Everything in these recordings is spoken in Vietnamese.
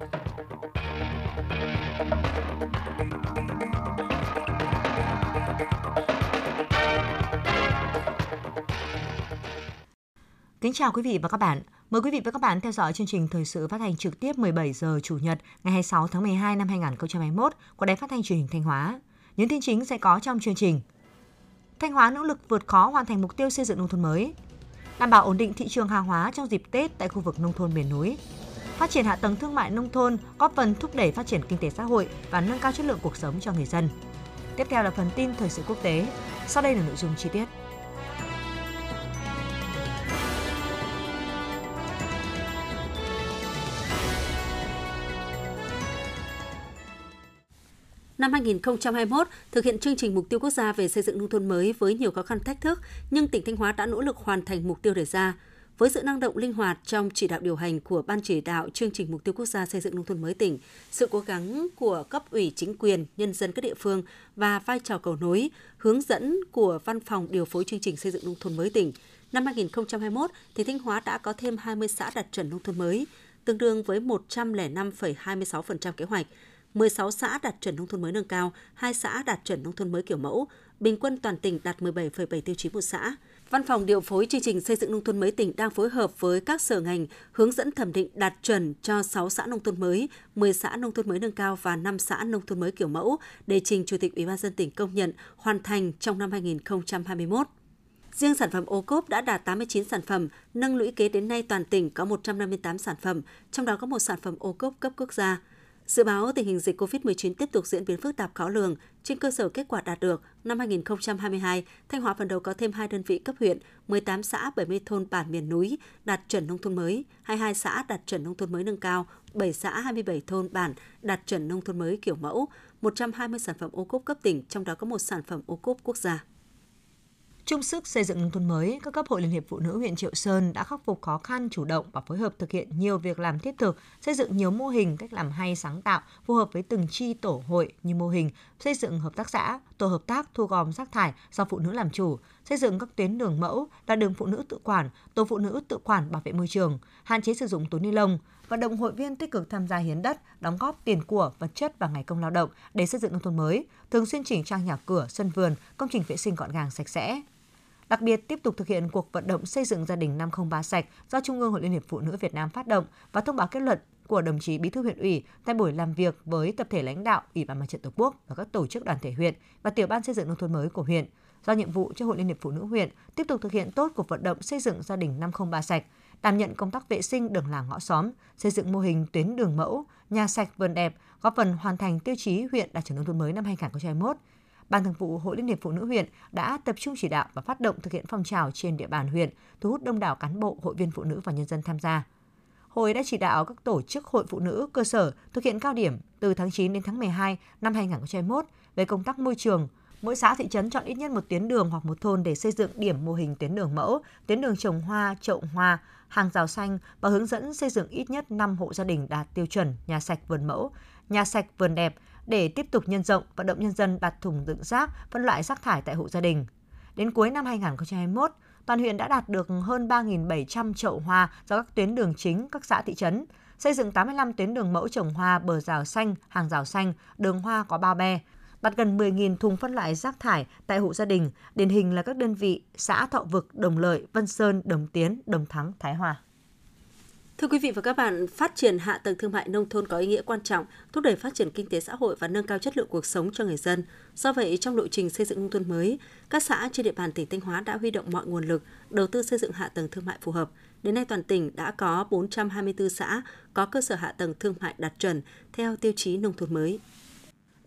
Kính chào quý vị và các bạn. Mời quý vị và các bạn theo dõi chương trình thời sự phát hành trực tiếp 17 giờ Chủ nhật, ngày 26 tháng 12 năm 2021 của Đài Phát thanh Truyền hình Thanh Hóa. Những tin chính sẽ có trong chương trình. Thanh Hóa nỗ lực vượt khó hoàn thành mục tiêu xây dựng nông thôn mới. Đảm bảo ổn định thị trường hàng hóa trong dịp Tết tại khu vực nông thôn miền núi. Phát triển hạ tầng thương mại nông thôn góp phần thúc đẩy phát triển kinh tế xã hội và nâng cao chất lượng cuộc sống cho người dân. Tiếp theo là phần tin thời sự quốc tế. Sau đây là nội dung chi tiết. Năm 2021, thực hiện chương trình mục tiêu quốc gia về xây dựng nông thôn mới với nhiều khó khăn thách thức, nhưng tỉnh Thanh Hóa đã nỗ lực hoàn thành mục tiêu đề ra. Với sự năng động linh hoạt trong chỉ đạo điều hành của Ban chỉ đạo chương trình mục tiêu quốc gia xây dựng nông thôn mới tỉnh, sự cố gắng của cấp ủy chính quyền, nhân dân các địa phương và vai trò cầu nối, hướng dẫn của Văn phòng điều phối chương trình xây dựng nông thôn mới tỉnh, năm 2021, tỉnh Thanh Hóa đã có thêm 20 xã đạt chuẩn nông thôn mới, tương đương với 105,26% kế hoạch, 16 xã đạt chuẩn nông thôn mới nâng cao, 2 xã đạt chuẩn nông thôn mới kiểu mẫu, bình quân toàn tỉnh đạt 17,7 tiêu chí một xã. Văn phòng điều phối chương trình xây dựng nông thôn mới tỉnh đang phối hợp với các sở ngành hướng dẫn thẩm định đạt chuẩn cho 6 xã nông thôn mới, 10 xã nông thôn mới nâng cao và 5 xã nông thôn mới kiểu mẫu để trình Chủ tịch Ủy ban dân tỉnh công nhận hoàn thành trong năm 2021. Riêng sản phẩm ô cốp đã đạt 89 sản phẩm, nâng lũy kế đến nay toàn tỉnh có 158 sản phẩm, trong đó có một sản phẩm ô cốp cấp quốc gia. Dự báo tình hình dịch COVID-19 tiếp tục diễn biến phức tạp khó lường. Trên cơ sở kết quả đạt được, năm 2022, Thanh Hóa phần đầu có thêm 2 đơn vị cấp huyện, 18 xã 70 thôn bản miền núi đạt chuẩn nông thôn mới, 22 xã đạt chuẩn nông thôn mới nâng cao, 7 xã 27 thôn bản đạt chuẩn nông thôn mới kiểu mẫu, 120 sản phẩm ô cốp cấp tỉnh, trong đó có một sản phẩm ô cốp quốc gia. Chung sức xây dựng nông thôn mới, các cấp hội Liên hiệp Phụ nữ huyện Triệu Sơn đã khắc phục khó khăn, chủ động và phối hợp thực hiện nhiều việc làm thiết thực, xây dựng nhiều mô hình cách làm hay sáng tạo phù hợp với từng chi tổ hội như mô hình xây dựng hợp tác xã, tổ hợp tác thu gom rác thải do phụ nữ làm chủ, xây dựng các tuyến đường mẫu là đường phụ nữ tự quản, tổ phụ nữ tự quản bảo vệ môi trường, hạn chế sử dụng túi ni lông, vận động hội viên tích cực tham gia hiến đất, đóng góp tiền của, vật chất và ngày công lao động để xây dựng nông thôn mới, thường xuyên chỉnh trang nhà cửa, sân vườn, công trình vệ sinh gọn gàng sạch sẽ. Đặc biệt, tiếp tục thực hiện cuộc vận động xây dựng gia đình 503 sạch do Trung ương Hội Liên hiệp Phụ nữ Việt Nam phát động và thông báo kết luận của đồng chí Bí thư huyện ủy tại buổi làm việc với tập thể lãnh đạo Ủy ban Mặt trận Tổ quốc và các tổ chức đoàn thể huyện và tiểu ban xây dựng nông thôn mới của huyện. Do nhiệm vụ cho Hội Liên hiệp Phụ nữ huyện tiếp tục thực hiện tốt cuộc vận động xây dựng gia đình 503 sạch, đảm nhận công tác vệ sinh đường làng ngõ xóm, xây dựng mô hình tuyến đường mẫu, nhà sạch vườn đẹp, góp phần hoàn thành tiêu chí huyện đạt chuẩn nông thôn mới năm 2021 Ban Thường vụ Hội Liên hiệp Phụ nữ huyện đã tập trung chỉ đạo và phát động thực hiện phong trào trên địa bàn huyện, thu hút đông đảo cán bộ, hội viên phụ nữ và nhân dân tham gia. Hội đã chỉ đạo các tổ chức hội phụ nữ cơ sở thực hiện cao điểm từ tháng 9 đến tháng 12 năm 2021 về công tác môi trường. Mỗi xã thị trấn chọn ít nhất một tuyến đường hoặc một thôn để xây dựng điểm mô hình tuyến đường mẫu, tuyến đường trồng hoa, chậu hoa, hàng rào xanh và hướng dẫn xây dựng ít nhất 5 hộ gia đình đạt tiêu chuẩn nhà sạch vườn mẫu, nhà sạch vườn đẹp để tiếp tục nhân rộng vận động nhân dân đặt thùng đựng rác, phân loại rác thải tại hộ gia đình. Đến cuối năm 2021, toàn huyện đã đạt được hơn 3.700 chậu hoa do các tuyến đường chính các xã thị trấn, xây dựng 85 tuyến đường mẫu trồng hoa bờ rào xanh, hàng rào xanh, đường hoa có bao be, đặt gần 10.000 thùng phân loại rác thải tại hộ gia đình, điển hình là các đơn vị xã Thọ Vực, Đồng Lợi, Vân Sơn, Đồng Tiến, Đồng Thắng, Thái Hòa. Thưa quý vị và các bạn, phát triển hạ tầng thương mại nông thôn có ý nghĩa quan trọng, thúc đẩy phát triển kinh tế xã hội và nâng cao chất lượng cuộc sống cho người dân. Do vậy, trong lộ trình xây dựng nông thôn mới, các xã trên địa bàn tỉnh Thanh Hóa đã huy động mọi nguồn lực đầu tư xây dựng hạ tầng thương mại phù hợp. Đến nay toàn tỉnh đã có 424 xã có cơ sở hạ tầng thương mại đạt chuẩn theo tiêu chí nông thôn mới.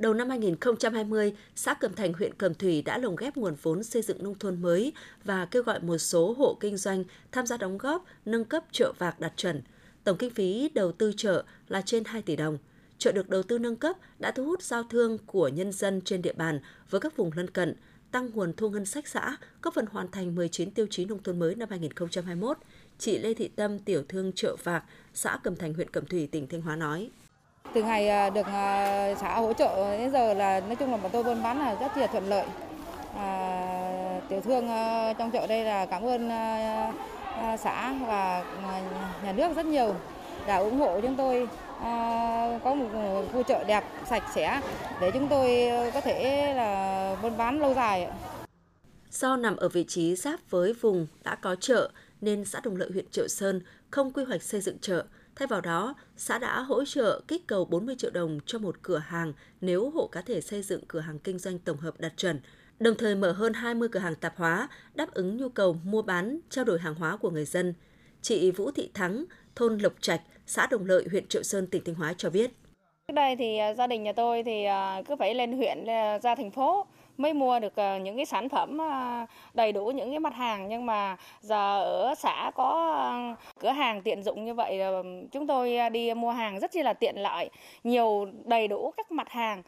Đầu năm 2020, xã Cẩm Thành, huyện Cẩm Thủy đã lồng ghép nguồn vốn xây dựng nông thôn mới và kêu gọi một số hộ kinh doanh tham gia đóng góp nâng cấp chợ vạc đạt chuẩn. Tổng kinh phí đầu tư chợ là trên 2 tỷ đồng. Chợ được đầu tư nâng cấp đã thu hút giao thương của nhân dân trên địa bàn với các vùng lân cận, tăng nguồn thu ngân sách xã, góp phần hoàn thành 19 tiêu chí nông thôn mới năm 2021. Chị Lê Thị Tâm, tiểu thương chợ Vạc, xã Cẩm Thành, huyện Cẩm Thủy, tỉnh Thanh Hóa nói. Từ ngày à, được à, xã hỗ trợ đến giờ là nói chung là bọn tôi buôn bán là rất là thuận lợi. À, tiểu thương à, trong chợ đây là cảm ơn xã và nhà nước rất nhiều đã ủng hộ chúng tôi có một khu chợ đẹp, sạch sẽ để chúng tôi có thể là buôn bán lâu dài. Do nằm ở vị trí giáp với vùng đã có chợ nên xã Đồng Lợi huyện Triệu Sơn không quy hoạch xây dựng chợ. Thay vào đó, xã đã hỗ trợ kích cầu 40 triệu đồng cho một cửa hàng nếu hộ cá thể xây dựng cửa hàng kinh doanh tổng hợp đạt chuẩn, đồng thời mở hơn 20 cửa hàng tạp hóa đáp ứng nhu cầu mua bán, trao đổi hàng hóa của người dân. Chị Vũ Thị Thắng, thôn Lộc Trạch, xã Đồng Lợi, huyện Triệu Sơn, tỉnh Thanh Hóa cho biết. Trước đây thì à, gia đình nhà tôi thì à, cứ phải lên huyện à, ra thành phố mới mua được ờ, những cái sản phẩm ờ, đầy đủ những cái mặt hàng nhưng mà giờ ở xã có ờ, cửa hàng tiện dụng như vậy chúng tôi đi mua hàng rất là tiện lợi nhiều đầy đủ các mặt hàng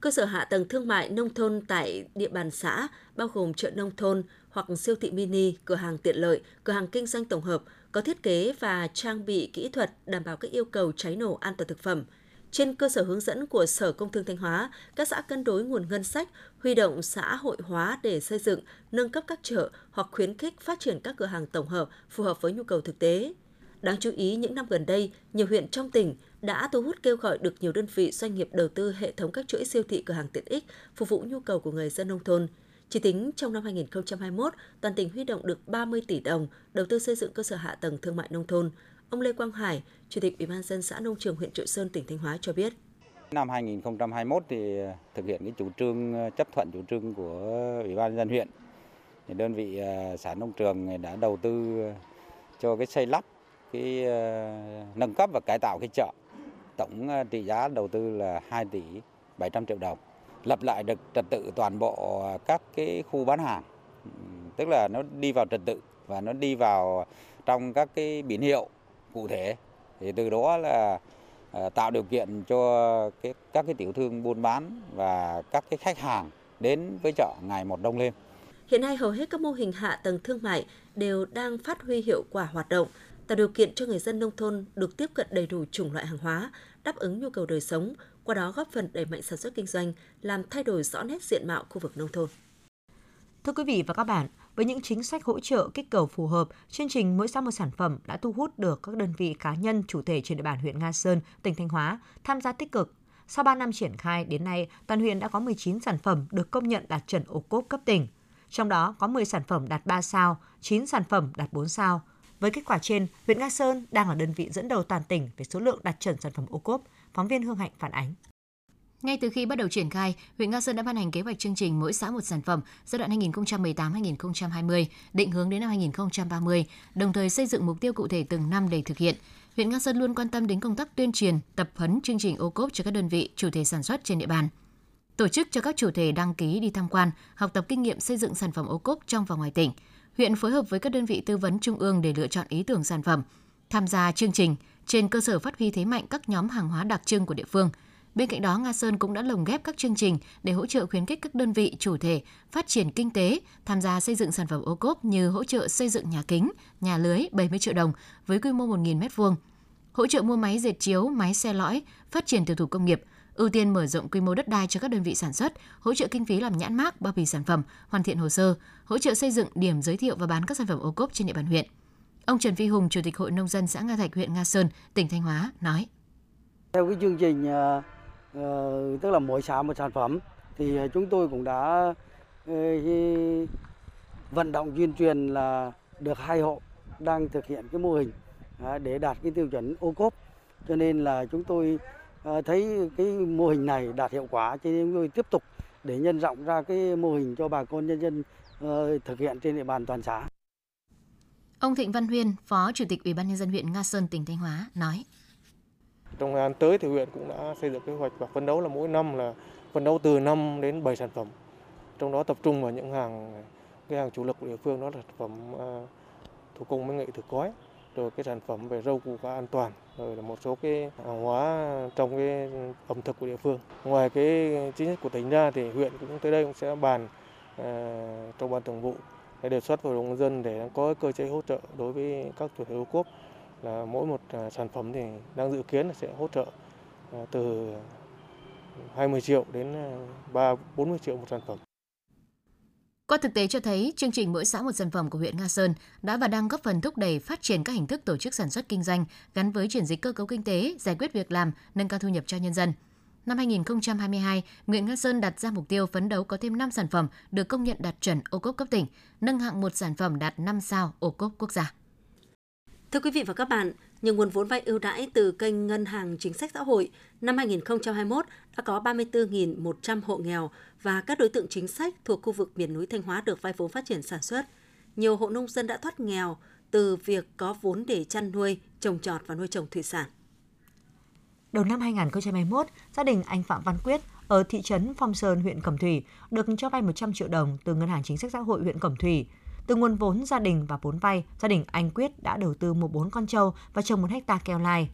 cơ sở hạ tầng thương mại nông thôn tại địa bàn xã bao gồm chợ nông thôn hoặc siêu thị mini, cửa hàng tiện lợi, cửa hàng kinh doanh tổng hợp có thiết kế và trang bị kỹ thuật đảm bảo các yêu cầu cháy nổ an toàn thực phẩm. Trên cơ sở hướng dẫn của Sở Công Thương Thanh Hóa, các xã cân đối nguồn ngân sách, huy động xã hội hóa để xây dựng, nâng cấp các chợ hoặc khuyến khích phát triển các cửa hàng tổng hợp phù hợp với nhu cầu thực tế. Đáng chú ý, những năm gần đây, nhiều huyện trong tỉnh đã thu hút kêu gọi được nhiều đơn vị doanh nghiệp đầu tư hệ thống các chuỗi siêu thị cửa hàng tiện ích phục vụ nhu cầu của người dân nông thôn. Chỉ tính trong năm 2021, toàn tỉnh huy động được 30 tỷ đồng đầu tư xây dựng cơ sở hạ tầng thương mại nông thôn. Ông Lê Quang Hải, Chủ tịch Ủy ban dân xã Nông Trường huyện Triệu Sơn, tỉnh Thanh Hóa cho biết. Năm 2021 thì ờ, thực hiện cái chủ trương ờ, chấp thuận chủ trương của Ủy ban dân huyện. Thì đơn vị ờ, xã Nông Trường đã đầu tư cho cái xây lắp cái nâng cấp và cải tạo cái chợ tổng trị giá đầu tư là 2 tỷ 700 triệu đồng. Lập lại được trật tự toàn bộ các cái khu bán hàng, tức là nó đi vào trật tự và nó đi vào trong các cái biển hiệu cụ thể. Thì từ đó là ờ, tạo điều kiện cho cái, các cái tiểu thương buôn bán và các cái khách hàng đến với chợ ngày một đông lên. Hiện nay hầu hết các mô hình hạ tầng thương mại đều đang phát huy hiệu quả hoạt động, tạo điều kiện cho người dân nông thôn được tiếp cận đầy đủ chủng loại hàng hóa, đáp ứng nhu cầu đời sống, qua đó góp phần đẩy mạnh sản xuất kinh doanh, làm thay đổi rõ nét diện mạo khu vực nông thôn. Thưa quý vị và các bạn, với những chính sách hỗ trợ kích cầu phù hợp, chương trình Mỗi xã một sản phẩm đã thu hút được các đơn vị cá nhân chủ thể trên địa bàn huyện Nga Sơn, tỉnh Thanh Hóa tham gia tích cực. Sau 3 năm triển khai, đến nay, toàn huyện đã có 19 sản phẩm được công nhận đạt chuẩn ô cốp cấp tỉnh. Trong đó có 10 sản phẩm đạt 3 sao, 9 sản phẩm đạt 4 sao, với kết quả trên, huyện Nga Sơn đang là đơn vị dẫn đầu toàn tỉnh về số lượng đạt chuẩn sản phẩm ô cốp. Phóng viên Hương Hạnh phản ánh. Ngay từ khi bắt đầu triển khai, huyện Nga Sơn đã ban hành kế hoạch chương trình mỗi xã một sản phẩm giai đoạn 2018-2020, định hướng đến năm 2030, đồng thời xây dựng mục tiêu cụ thể từng năm để thực hiện. Huyện Nga Sơn luôn quan tâm đến công tác tuyên truyền, tập huấn chương trình ô cốp cho các đơn vị chủ thể sản xuất trên địa bàn. Tổ chức cho các chủ thể đăng ký đi tham quan, học tập kinh nghiệm xây dựng sản phẩm ô cốp trong và ngoài tỉnh – huyện phối hợp với các đơn vị tư vấn trung ương để lựa chọn ý tưởng sản phẩm, tham gia chương trình trên cơ sở phát huy thế mạnh các nhóm hàng hóa đặc trưng của địa phương. Bên cạnh đó, Nga Sơn cũng đã lồng ghép các chương trình để hỗ trợ khuyến khích các đơn vị chủ thể phát triển kinh tế, tham gia xây dựng sản phẩm ô cốp như hỗ trợ xây dựng nhà kính, nhà lưới 70 triệu đồng với quy mô 1.000 m2, hỗ trợ mua máy dệt chiếu, máy xe lõi, phát triển tiểu thủ công nghiệp, ưu tiên mở rộng quy mô đất đai cho các đơn vị sản xuất, hỗ trợ kinh phí làm nhãn mác, bao bì sản phẩm, hoàn thiện hồ sơ, hỗ trợ xây dựng điểm giới thiệu và bán các sản phẩm ô cốp trên địa bàn huyện. Ông Trần Phi Hùng, Chủ tịch Hội Nông dân xã Nga Thạch, huyện Nga Sơn, tỉnh Thanh Hóa nói. Theo cái chương trình à, Ờ, tức là mỗi xã một sản phẩm. Thì ờ, chúng tôi cũng đã ờ, vận động tuyên truyền là được hai hộ đang thực hiện cái mô hình để đạt cái tiêu chuẩn ô cốp. Cho nên là chúng tôi thấy cái mô hình này đạt hiệu quả cho nên chúng tôi tiếp tục để nhân rộng ra cái mô hình cho bà con nhân dân thực hiện trên địa bàn toàn xã. Ông Thịnh Văn Huyên, Phó Chủ tịch Ủy ban nhân dân huyện Nga Sơn tỉnh Thanh Hóa nói: trong thời gian tới thì huyện cũng đã xây dựng kế hoạch và phấn đấu là mỗi năm là phấn đấu từ 5 đến 7 sản phẩm. Trong đó tập trung vào những hàng cái hàng chủ lực của địa phương đó là sản phẩm à, thủ công mỹ nghệ thực cói rồi cái sản phẩm về rau củ quả an toàn rồi là một số cái hàng hóa trong cái ẩm thực của địa phương ngoài cái chính sách của tỉnh ra thì huyện cũng tới đây cũng sẽ bàn uh, trong ban thường vụ để đề xuất với đồng dân để có cơ chế hỗ trợ đối với các chủ thể ô cốp là mỗi một à, sản phẩm thì đang dự kiến là sẽ hỗ trợ à, từ 20 triệu đến à, 3 40 triệu một sản phẩm. Qua thực tế cho thấy, chương trình mỗi xã một sản phẩm của huyện Nga Sơn đã và đang góp phần thúc đẩy phát triển các hình thức tổ chức sản xuất kinh doanh gắn với chuyển dịch cơ cấu kinh tế, giải quyết việc làm, nâng cao thu nhập cho nhân dân. Năm 2022, huyện Nga Sơn đặt ra mục tiêu phấn đấu có thêm 5 sản phẩm được công nhận đạt chuẩn ô cốp cấp tỉnh, nâng hạng một sản phẩm đạt 5 sao ô cốp quốc gia. Thưa quý vị và các bạn, nhiều nguồn vốn vay ưu đãi từ kênh Ngân hàng Chính sách Xã hội năm 2021 đã có 34.100 hộ nghèo và các đối tượng chính sách thuộc khu vực miền núi Thanh Hóa được vay vốn phát triển sản xuất. Nhiều hộ nông dân đã thoát nghèo từ việc có vốn để chăn nuôi, trồng trọt và nuôi trồng thủy sản. Đầu năm 2021, gia đình anh Phạm Văn Quyết ở thị trấn Phong Sơn, huyện Cẩm Thủy được cho vay 100 triệu đồng từ Ngân hàng Chính sách Xã hội huyện Cẩm Thủy. Từ nguồn vốn gia đình và vốn vay, gia đình anh Quyết đã đầu tư mua 4 con trâu và trồng 1 hecta keo lai.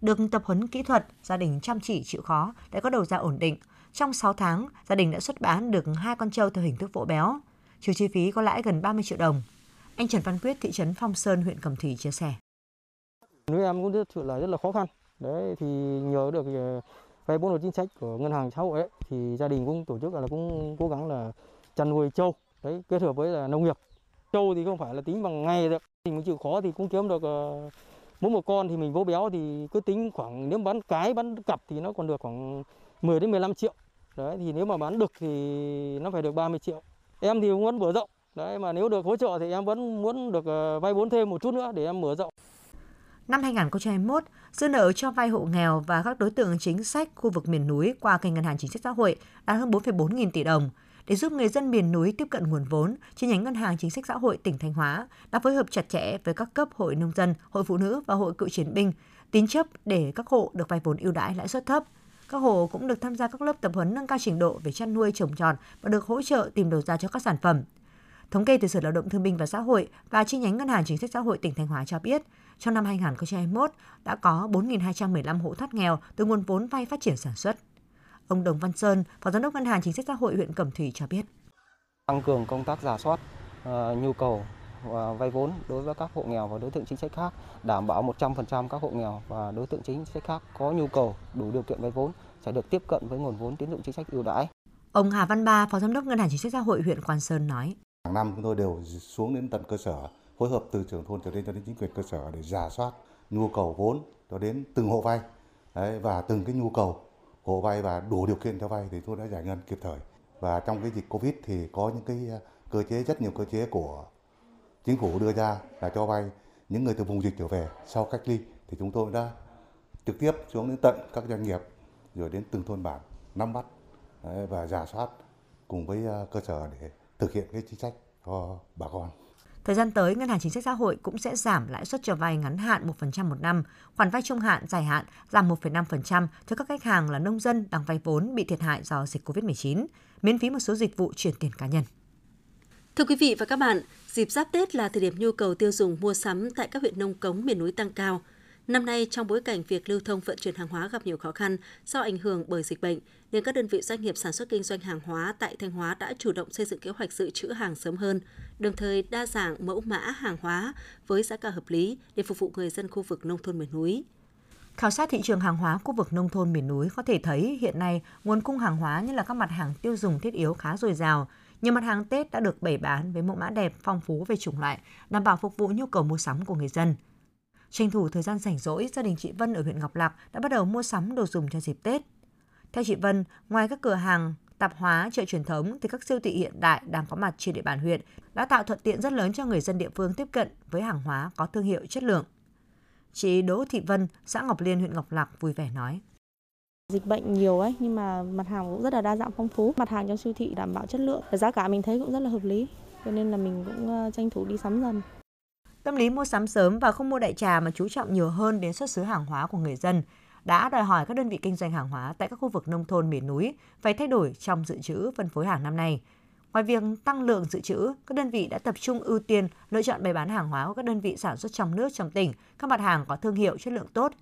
Được tập huấn kỹ thuật, gia đình chăm chỉ chịu khó đã có đầu ra ổn định. Trong 6 tháng, gia đình đã xuất bán được hai con trâu theo hình thức vỗ béo. Trừ chi phí có lãi gần 30 triệu đồng. Anh Trần Văn Quyết, thị trấn Phong Sơn, huyện Cẩm Thủy chia sẻ. Nuôi em cũng rất là rất là khó khăn. Đấy thì nhờ được ờ, vay vốn chính sách của ngân hàng xã hội ấy, thì gia đình cũng tổ chức là cũng cố gắng là chăn nuôi trâu đấy kết hợp với là nông nghiệp trâu thì không phải là tính bằng ngày được thì mình chịu khó thì cũng kiếm được uh, mỗi một con thì mình vỗ béo thì cứ tính khoảng nếu bán cái bán cặp thì nó còn được khoảng 10 đến 15 triệu. Đấy thì nếu mà bán được thì nó phải được 30 triệu. Em thì muốn mở rộng. Đấy mà nếu được hỗ trợ thì em vẫn muốn được ờ, vay vốn thêm một chút nữa để em mở rộng. Năm 2021, dư nợ cho vay hộ nghèo và các đối tượng chính sách khu vực miền núi qua kênh Ngân hàng Chính sách Xã hội đạt hơn 4,4 nghìn tỷ đồng. Để giúp người dân miền núi tiếp cận nguồn vốn, chi nhánh Ngân hàng Chính sách Xã hội tỉnh Thanh Hóa đã phối hợp chặt chẽ với các cấp hội nông dân, hội phụ nữ và hội cựu chiến binh, tín chấp để các hộ được vay vốn ưu đãi lãi suất thấp. Các hộ cũng được tham gia các lớp tập huấn nâng cao trình độ về chăn nuôi trồng trọt và được hỗ trợ tìm đầu ra cho các sản phẩm. Thống kê từ Sở Lao động Thương binh và Xã hội và chi nhánh Ngân hàng Chính sách Xã hội tỉnh Thanh Hóa cho biết, trong năm 2021 đã có 4.215 hộ thoát nghèo từ nguồn vốn vay phát triển sản xuất. Ông Đồng Văn Sơn, Phó Giám đốc Ngân hàng Chính sách Xã hội huyện Cẩm Thủy cho biết. Tăng cường công tác giả soát uh, nhu cầu và vay vốn đối với các hộ nghèo và đối tượng chính sách khác, đảm bảo 100% các hộ nghèo và đối tượng chính sách khác có nhu cầu đủ điều kiện vay vốn sẽ được tiếp cận với nguồn vốn tín dụng chính sách ưu đãi. Ông Hà Văn Ba, Phó Giám đốc Ngân hàng Chính sách Xã hội huyện Quan Sơn nói. Hàng năm chúng tôi đều xuống đến tận cơ sở, phối hợp từ trưởng thôn trở lên cho đến chính quyền cơ sở để giả soát nhu cầu vốn cho đến từng hộ vay Đấy, và từng cái nhu cầu hộ vay và đủ điều kiện cho vay thì tôi đã giải ngân kịp thời. Và trong cái dịch Covid thì có những cái ờ, cơ chế, rất nhiều cơ chế của chính phủ đưa ra là cho vay những người từ vùng dịch trở về sau cách ly thì chúng tôi đã trực tiếp xuống đến tận các doanh nghiệp, rồi đến từng thôn bản nắm bắt và giả soát cùng với ờ, cơ sở để thực hiện cái chính sách cho bà con. Thời gian tới, Ngân hàng Chính sách Xã hội cũng sẽ giảm lãi suất cho vay ngắn hạn 1% một năm, khoản vay trung hạn, dài hạn giảm 1,5% cho các khách hàng là nông dân đang vay vốn bị thiệt hại do dịch COVID-19, miễn phí một số dịch vụ chuyển tiền cá nhân. Thưa quý vị và các bạn, dịp giáp Tết là thời điểm nhu cầu tiêu dùng mua sắm tại các huyện nông cống miền núi tăng cao – Năm nay, trong bối cảnh việc lưu thông vận chuyển hàng hóa gặp nhiều khó khăn do ảnh hưởng bởi dịch bệnh, nên các đơn vị doanh nghiệp sản xuất kinh doanh hàng hóa tại Thanh Hóa đã chủ động xây dựng kế hoạch dự trữ hàng sớm hơn, đồng thời đa dạng mẫu mã hàng hóa với giá cả hợp lý để phục vụ người dân khu vực nông thôn miền núi. Khảo sát thị trường hàng hóa khu vực nông thôn miền núi có thể thấy hiện nay nguồn cung hàng hóa như là các mặt hàng tiêu dùng thiết yếu khá dồi dào. Nhiều mặt hàng Tết đã được bày bán với mẫu mã đẹp, phong phú về chủng loại, đảm bảo phục vụ nhu cầu mua sắm của người dân. Tranh thủ thời gian rảnh rỗi, gia đình chị Vân ở huyện Ngọc Lặc đã bắt đầu mua sắm đồ dùng cho dịp Tết. Theo chị Vân, ngoài các cửa hàng tạp hóa, chợ truyền thống thì các siêu thị hiện đại đang có mặt trên địa bàn huyện đã tạo thuận tiện rất lớn cho người dân địa phương tiếp cận với hàng hóa có thương hiệu chất lượng. Chị Đỗ Thị Vân, xã Ngọc Liên, huyện Ngọc Lặc vui vẻ nói. Dịch bệnh nhiều ấy nhưng mà mặt hàng cũng rất là đa dạng phong phú, mặt hàng trong siêu thị đảm bảo chất lượng và giá cả mình thấy cũng rất là hợp lý. Cho nên là mình cũng ờ, tranh thủ đi sắm dần. Tâm lý mua sắm sớm và không mua đại trà mà chú trọng nhiều hơn đến xuất xứ hàng hóa của người dân đã đòi hỏi các đơn vị kinh doanh hàng hóa tại các khu vực nông thôn miền núi phải thay đổi trong dự trữ phân phối hàng năm nay. Ngoài việc tăng lượng dự trữ, các đơn vị đã tập trung ưu tiên lựa chọn bày bán hàng hóa của các đơn vị sản xuất trong nước trong tỉnh, các mặt hàng có thương hiệu chất lượng tốt.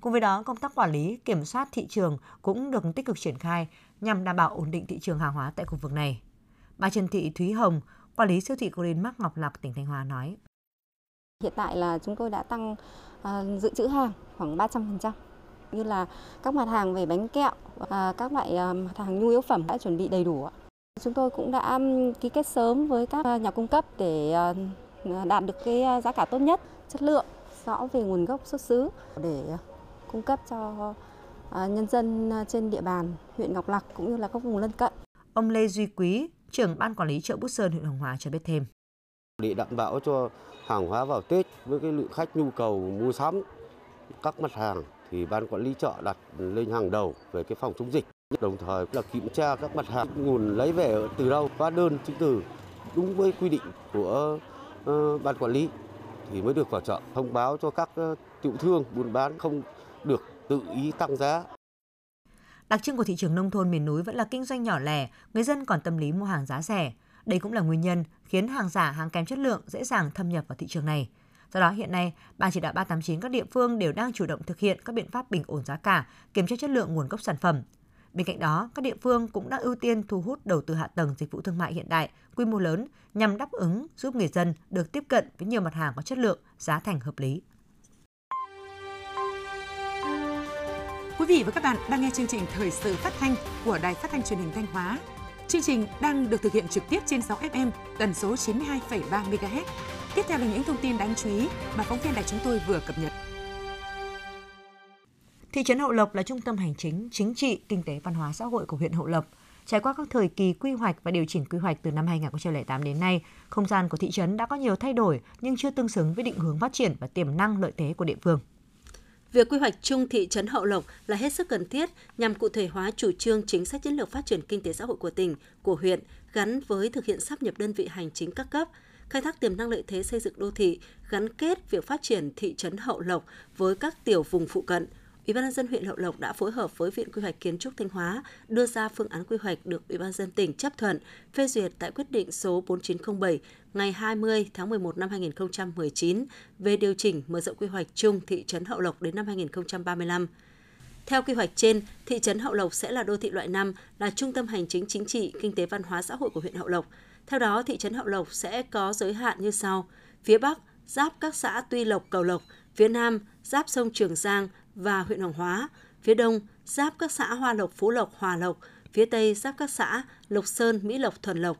Cùng với đó, công tác quản lý, kiểm soát thị trường cũng được tích cực triển khai nhằm đảm bảo ổn định thị trường hàng hóa tại khu vực này. Bà Trần Thị Thúy Hồng, quản lý siêu thị Green Mark Ngọc Lặc, tỉnh Thanh Hóa nói. Hiện tại là chúng tôi đã tăng uh, dự trữ hàng khoảng 300%. Như là các mặt hàng về bánh kẹo, uh, các loại uh, mặt hàng nhu yếu phẩm đã chuẩn bị đầy đủ. Chúng tôi cũng đã ký kết sớm với các nhà cung cấp để đạt được cái giá cả tốt nhất, chất lượng, rõ về nguồn gốc xuất xứ để cung cấp cho nhân dân trên địa bàn huyện Ngọc Lặc cũng như là các vùng lân cận. Ông Lê Duy Quý, trưởng ban quản lý chợ Bút Sơn huyện Hồng Hóa cho biết thêm. Để đảm bảo cho hàng hóa vào Tết với cái lượng khách nhu cầu mua sắm các mặt hàng thì ban quản lý chợ đặt lên hàng đầu về cái phòng chống dịch. Đồng thời là kiểm tra các mặt hàng nguồn lấy về từ đâu, hóa đơn chứng từ đúng với quy định của uh, ban quản lý thì mới được vào chợ. Thông báo cho các uh, tiểu thương buôn bán không được tự ý tăng giá. Đặc trưng của thị trường nông thôn miền núi vẫn là kinh doanh nhỏ lẻ, người dân còn tâm lý mua hàng giá rẻ. Đây cũng là nguyên nhân khiến hàng giả, hàng kém chất lượng dễ dàng thâm nhập vào thị trường này. Do đó hiện nay, Ban chỉ đạo 389 các địa phương đều đang chủ động thực hiện các biện pháp bình ổn giá cả, kiểm tra chất lượng nguồn gốc sản phẩm. Bên cạnh đó, các địa phương cũng đang ưu tiên thu hút đầu tư hạ tầng dịch vụ thương mại hiện đại, quy mô lớn nhằm đáp ứng giúp người dân được tiếp cận với nhiều mặt hàng có chất lượng, giá thành hợp lý. Quý vị và các bạn đang nghe chương trình thời sự phát thanh của Đài Phát thanh Truyền hình Thanh Hóa. Chương trình đang được thực hiện trực tiếp trên 6 FM tần số 92,3 MHz. Tiếp theo là những thông tin đáng chú ý mà phóng viên đài chúng tôi vừa cập nhật. Thị trấn Hậu Lộc là trung tâm hành chính, chính trị, kinh tế, văn hóa xã hội của huyện Hậu Lộc. Trải qua các thời kỳ quy hoạch và điều chỉnh quy hoạch từ năm 2008 đến nay, không gian của thị trấn đã có nhiều thay đổi nhưng chưa tương xứng với định hướng phát triển và tiềm năng lợi thế của địa phương. Việc quy hoạch chung thị trấn Hậu Lộc là hết sức cần thiết nhằm cụ thể hóa chủ trương chính sách chiến lược phát triển kinh tế xã hội của tỉnh, của huyện gắn với thực hiện sắp nhập đơn vị hành chính các cấp, khai thác tiềm năng lợi thế xây dựng đô thị, gắn kết việc phát triển thị trấn Hậu Lộc với các tiểu vùng phụ cận, Ủy ban nhân dân huyện Hậu Lộc đã phối hợp với Viện Quy hoạch Kiến trúc Thanh Hóa đưa ra phương án quy hoạch được Ủy ban nhân dân tỉnh chấp thuận, phê duyệt tại quyết định số 4907 ngày 20 tháng 11 năm 2019 về điều chỉnh mở rộng quy hoạch chung thị trấn Hậu Lộc đến năm 2035. Theo quy hoạch trên, thị trấn Hậu Lộc sẽ là đô thị loại 5, là trung tâm hành chính chính trị, kinh tế văn hóa xã hội của huyện Hậu Lộc. Theo đó, thị trấn Hậu Lộc sẽ có giới hạn như sau: phía Bắc giáp các xã Tuy Lộc, Cầu Lộc, phía Nam giáp sông Trường Giang, và huyện Hoàng Hóa, phía đông giáp các xã Hoa Lộc, Phú Lộc, Hòa Lộc, phía tây giáp các xã Lộc Sơn, Mỹ Lộc, Thuần Lộc.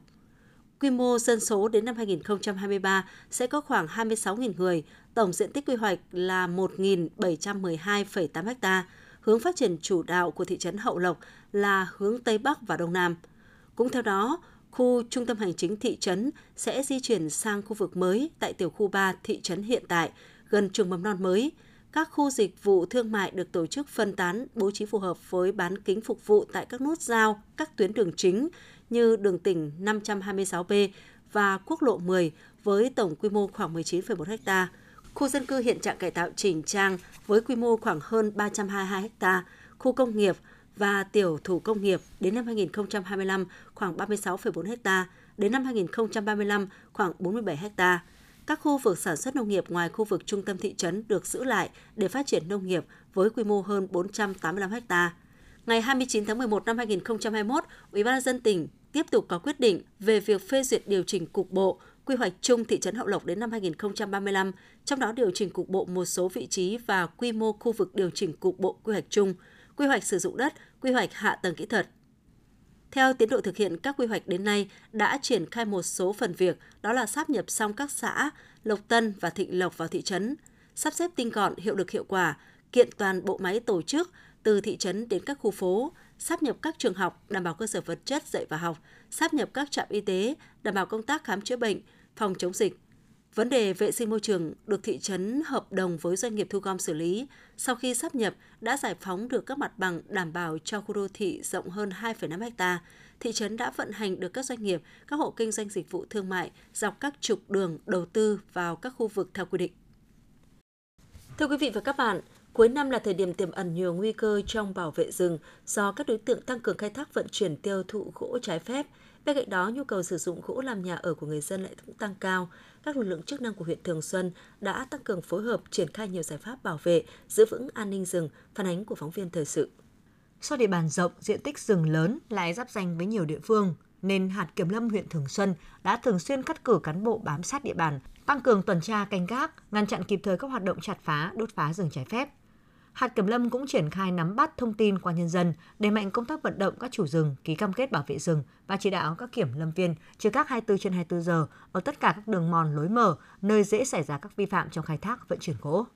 Quy mô dân số đến năm 2023 sẽ có khoảng 26.000 người, tổng diện tích quy hoạch là 1.712,8 ha. Hướng phát triển chủ đạo của thị trấn Hậu Lộc là hướng Tây Bắc và Đông Nam. Cũng theo đó, khu trung tâm hành chính thị trấn sẽ di chuyển sang khu vực mới tại tiểu khu 3 thị trấn hiện tại, gần trường mầm non mới – các khu dịch vụ thương mại được tổ chức phân tán, bố trí phù hợp với bán kính phục vụ tại các nút giao, các tuyến đường chính như đường tỉnh 526B và quốc lộ 10 với tổng quy mô khoảng 19,1 ha. Khu dân cư hiện trạng cải tạo chỉnh trang với quy mô khoảng hơn 322 ha. Khu công nghiệp và tiểu thủ công nghiệp đến năm 2025 khoảng 36,4 ha. Đến năm 2035 khoảng 47 hectare các khu vực sản xuất nông nghiệp ngoài khu vực trung tâm thị trấn được giữ lại để phát triển nông nghiệp với quy mô hơn 485 ha. Ngày 29 tháng 11 năm 2021, Ủy ban nhân dân tỉnh tiếp tục có quyết định về việc phê duyệt điều chỉnh cục bộ quy hoạch chung thị trấn Hậu Lộc đến năm 2035, trong đó điều chỉnh cục bộ một số vị trí và quy mô khu vực điều chỉnh cục bộ quy hoạch chung, quy hoạch sử dụng đất, quy hoạch hạ tầng kỹ thuật, theo tiến độ thực hiện các quy hoạch đến nay đã triển khai một số phần việc, đó là sáp nhập xong các xã Lộc Tân và Thịnh Lộc vào thị trấn, sắp xếp tinh gọn hiệu lực hiệu quả, kiện toàn bộ máy tổ chức từ thị trấn đến các khu phố, sáp nhập các trường học đảm bảo cơ sở vật chất dạy và học, sáp nhập các trạm y tế đảm bảo công tác khám chữa bệnh, phòng chống dịch, Vấn đề vệ sinh môi trường được thị trấn hợp đồng với doanh nghiệp thu gom xử lý. Sau khi sắp nhập, đã giải phóng được các mặt bằng đảm bảo cho khu đô thị rộng hơn 2,5 ha. Thị trấn đã vận hành được các doanh nghiệp, các hộ kinh doanh dịch vụ thương mại dọc các trục đường đầu tư vào các khu vực theo quy định. Thưa quý vị và các bạn, cuối năm là thời điểm tiềm ẩn nhiều nguy cơ trong bảo vệ rừng do các đối tượng tăng cường khai thác vận chuyển tiêu thụ gỗ trái phép. Bên cạnh đó, nhu cầu sử dụng gỗ làm nhà ở của người dân lại cũng tăng cao các lực lượng chức năng của huyện Thường Xuân đã tăng cường phối hợp triển khai nhiều giải pháp bảo vệ, giữ vững an ninh rừng, phản ánh của phóng viên thời sự. Do địa bàn rộng, diện tích rừng lớn lại giáp danh với nhiều địa phương, nên hạt kiểm lâm huyện Thường Xuân đã thường xuyên cắt cử cán bộ bám sát địa bàn, tăng cường tuần tra canh gác, ngăn chặn kịp thời các hoạt động chặt phá, đốt phá rừng trái phép. Hạt Kiểm Lâm cũng triển khai nắm bắt thông tin qua nhân dân, đẩy mạnh công tác vận động các chủ rừng ký cam kết bảo vệ rừng và chỉ đạo các kiểm lâm viên trực các 24 trên 24 giờ ở tất cả các đường mòn lối mở, nơi dễ xảy ra các vi phạm trong khai thác vận chuyển gỗ.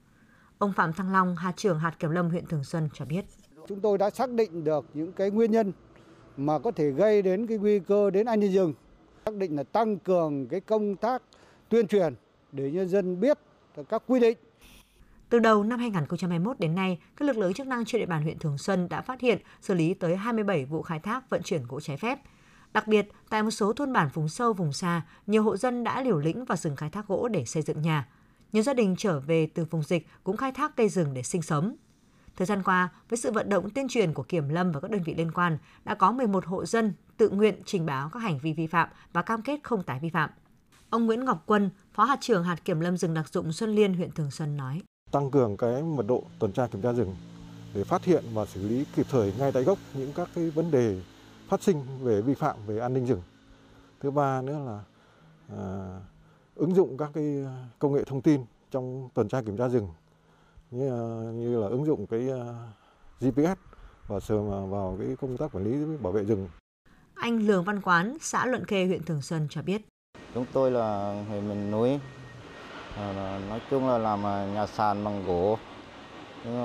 Ông Phạm Thăng Long, hạt trưởng hạt Kiểm Lâm huyện Thường Xuân cho biết. Chúng tôi đã xác định được những cái nguyên nhân mà có thể gây đến cái nguy cơ đến an ninh rừng. Xác định là tăng cường cái công tác tuyên truyền để nhân dân biết các quy định từ đầu năm 2021 đến nay, các lực lượng chức năng trên địa bàn huyện Thường Xuân đã phát hiện, xử lý tới 27 vụ khai thác vận chuyển gỗ trái phép. Đặc biệt, tại một số thôn bản vùng sâu, vùng xa, nhiều hộ dân đã liều lĩnh vào rừng khai thác gỗ để xây dựng nhà. Nhiều gia đình trở về từ vùng dịch cũng khai thác cây rừng để sinh sống. Thời gian qua, với sự vận động tuyên truyền của Kiểm Lâm và các đơn vị liên quan, đã có 11 hộ dân tự nguyện trình báo các hành vi vi phạm và cam kết không tái vi phạm. Ông Nguyễn Ngọc Quân, Phó hạt trưởng hạt Kiểm Lâm rừng đặc dụng Xuân Liên, huyện Thường Xuân nói: tăng cường cái mật độ tuần tra kiểm tra rừng để phát hiện và xử lý kịp thời ngay tại gốc những các cái vấn đề phát sinh về vi phạm về an ninh rừng. Thứ ba nữa là à, ứng dụng các cái công nghệ thông tin trong tuần tra kiểm tra rừng như, như là ứng dụng cái uh, GPS và sờ vào cái công tác quản lý bảo vệ rừng. Anh Lường Văn Quán, xã Luận Khê, huyện Thường Xuân cho biết. Chúng tôi là người miền núi, à, Ờ, nói chung là làm ờ, nhà sàn bằng gỗ. Nhưng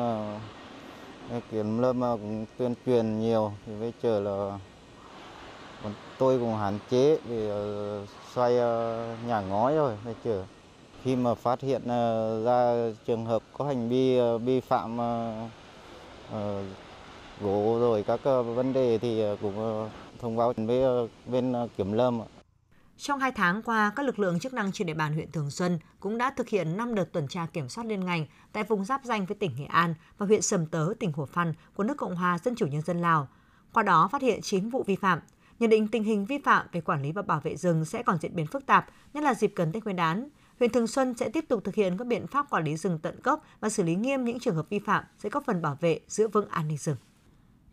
mà kiểm lâm cũng tuyên truyền nhiều, thì bây giờ là tôi cũng hạn chế vì ờ, xoay nhà ngói rồi bây giờ. Khi mà phát hiện ra trường hợp có hành vi vi phạm gỗ rồi các vấn đề thì cũng thông báo với bên kiểm lâm trong hai tháng qua, các lực lượng chức năng trên địa bàn huyện Thường Xuân cũng đã thực hiện 5 đợt tuần tra kiểm soát liên ngành tại vùng giáp danh với tỉnh Nghệ An và huyện Sầm Tớ, tỉnh Hủa Phan của nước Cộng hòa Dân chủ Nhân dân Lào. Qua đó phát hiện 9 vụ vi phạm. Nhận định tình hình vi phạm về quản lý và bảo vệ rừng sẽ còn diễn biến phức tạp, nhất là dịp gần Tết Nguyên đán. Huyện Thường Xuân sẽ tiếp tục thực hiện các biện pháp quản lý rừng tận gốc và xử lý nghiêm những trường hợp vi phạm sẽ góp phần bảo vệ giữ vững an ninh rừng.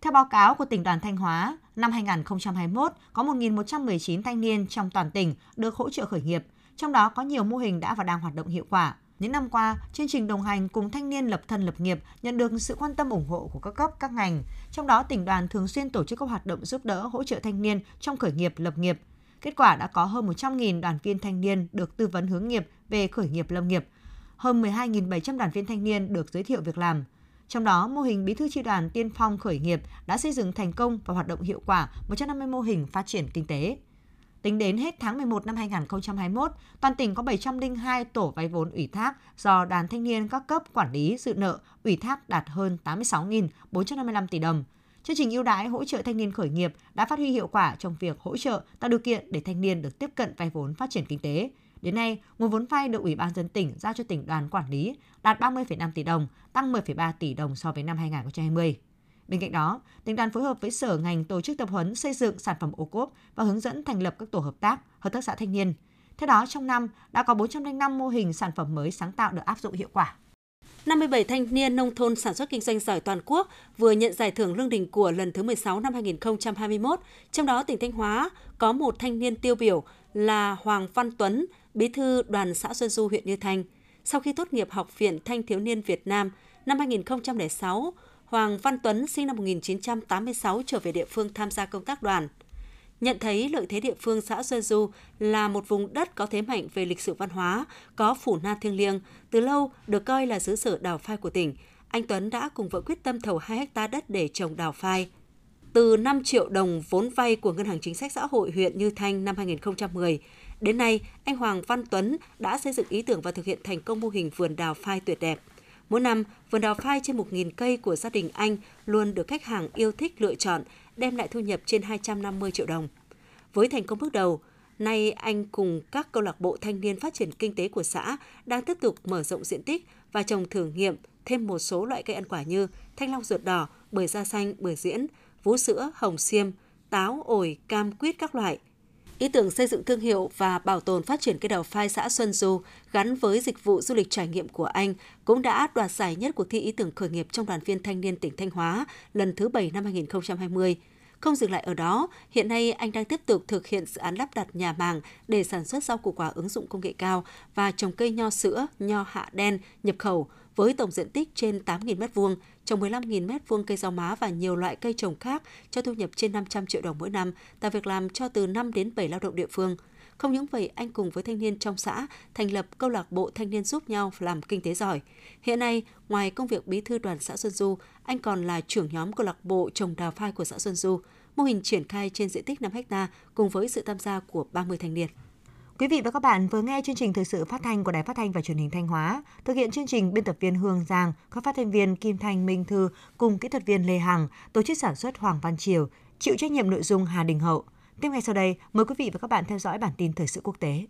Theo báo cáo của tỉnh đoàn Thanh Hóa, năm 2021 có 1.119 thanh niên trong toàn tỉnh được hỗ trợ khởi nghiệp, trong đó có nhiều mô hình đã và đang hoạt động hiệu quả. Những năm qua, chương trình đồng hành cùng thanh niên lập thân lập nghiệp nhận được sự quan tâm ủng hộ của các cấp, các ngành. Trong đó, tỉnh đoàn thường xuyên tổ chức các hoạt động giúp đỡ hỗ trợ thanh niên trong khởi nghiệp lập nghiệp. Kết quả đã có hơn 100.000 đoàn viên thanh niên được tư vấn hướng nghiệp về khởi nghiệp lâm nghiệp, hơn 12.700 đoàn viên thanh niên được giới thiệu việc làm, trong đó, mô hình bí thư tri đoàn tiên phong khởi nghiệp đã xây dựng thành công và hoạt động hiệu quả 150 mô hình phát triển kinh tế. Tính đến hết tháng 11 năm 2021, toàn tỉnh có 702 tổ vay vốn ủy thác do đoàn thanh niên các cấp quản lý dự nợ ủy thác đạt hơn 86.455 tỷ đồng. Chương trình ưu đãi hỗ trợ thanh niên khởi nghiệp đã phát huy hiệu quả trong việc hỗ trợ tạo điều kiện để thanh niên được tiếp cận vay vốn phát triển kinh tế, Đến nay, nguồn vốn vay được Ủy ban dân tỉnh giao cho tỉnh đoàn quản lý đạt 30,5 tỷ đồng, tăng 10,3 tỷ đồng so với năm 2020. Bên cạnh đó, tỉnh đoàn phối hợp với sở ngành tổ chức tập huấn xây dựng sản phẩm ô cốp và hướng dẫn thành lập các tổ hợp tác, hợp tác xã thanh niên. Theo đó, trong năm đã có 405 mô hình sản phẩm mới sáng tạo được áp dụng hiệu quả. 57 thanh niên nông thôn sản xuất kinh doanh giỏi toàn quốc vừa nhận giải thưởng lương đình của lần thứ 16 năm 2021. Trong đó, tỉnh Thanh Hóa có một thanh niên tiêu biểu là Hoàng Văn Tuấn, bí thư đoàn xã Xuân Du huyện Như Thanh. Sau khi tốt nghiệp Học viện Thanh thiếu niên Việt Nam năm 2006, Hoàng Văn Tuấn sinh năm 1986 trở về địa phương tham gia công tác đoàn. Nhận thấy lợi thế địa phương xã Xuân Du là một vùng đất có thế mạnh về lịch sử văn hóa, có phủ na thiêng liêng, từ lâu được coi là xứ sở đào phai của tỉnh, anh Tuấn đã cùng vợ quyết tâm thầu 2 hecta đất để trồng đào phai. Từ 5 triệu đồng vốn vay của Ngân hàng Chính sách Xã hội huyện Như Thanh năm 2010, Đến nay, anh Hoàng Văn Tuấn đã xây dựng ý tưởng và thực hiện thành công mô hình vườn đào phai tuyệt đẹp. Mỗi năm, vườn đào phai trên 1.000 cây của gia đình anh luôn được khách hàng yêu thích lựa chọn, đem lại thu nhập trên 250 triệu đồng. Với thành công bước đầu, nay anh cùng các câu lạc bộ thanh niên phát triển kinh tế của xã đang tiếp tục mở rộng diện tích và trồng thử nghiệm thêm một số loại cây ăn quả như thanh long ruột đỏ, bưởi da xanh, bưởi diễn, vú sữa, hồng xiêm, táo, ổi, cam, quýt các loại, Ý tưởng xây dựng thương hiệu và bảo tồn phát triển cây đào phai xã Xuân Du gắn với dịch vụ du lịch trải nghiệm của anh cũng đã đoạt giải nhất cuộc thi ý tưởng khởi nghiệp trong đoàn viên thanh niên tỉnh Thanh Hóa lần thứ 7 năm 2020. Không dừng lại ở đó, hiện nay anh đang tiếp tục thực hiện dự án lắp đặt nhà màng để sản xuất rau củ quả ứng dụng công nghệ cao và trồng cây nho sữa, nho hạ đen nhập khẩu với tổng diện tích trên 8.000 m2, trồng 15.000 m2 cây rau má và nhiều loại cây trồng khác cho thu nhập trên 500 triệu đồng mỗi năm, tạo việc làm cho từ 5 đến 7 lao động địa phương. Không những vậy, anh cùng với thanh niên trong xã thành lập câu lạc bộ thanh niên giúp nhau làm kinh tế giỏi. Hiện nay, ngoài công việc bí thư đoàn xã Xuân Du, anh còn là trưởng nhóm câu lạc bộ trồng đào phai của xã Xuân Du. Mô hình triển khai trên diện tích 5 ha cùng với sự tham gia của 30 thanh niên. Quý vị và các bạn vừa nghe chương trình thời sự phát thanh của Đài Phát thanh và Truyền hình Thanh Hóa. Thực hiện chương trình biên tập viên Hương Giang, các phát thanh viên Kim Thanh Minh Thư cùng kỹ thuật viên Lê Hằng, tổ chức sản xuất Hoàng Văn Triều, chịu trách nhiệm nội dung Hà Đình Hậu. Tiếp ngay sau đây, mời quý vị và các bạn theo dõi bản tin thời sự quốc tế.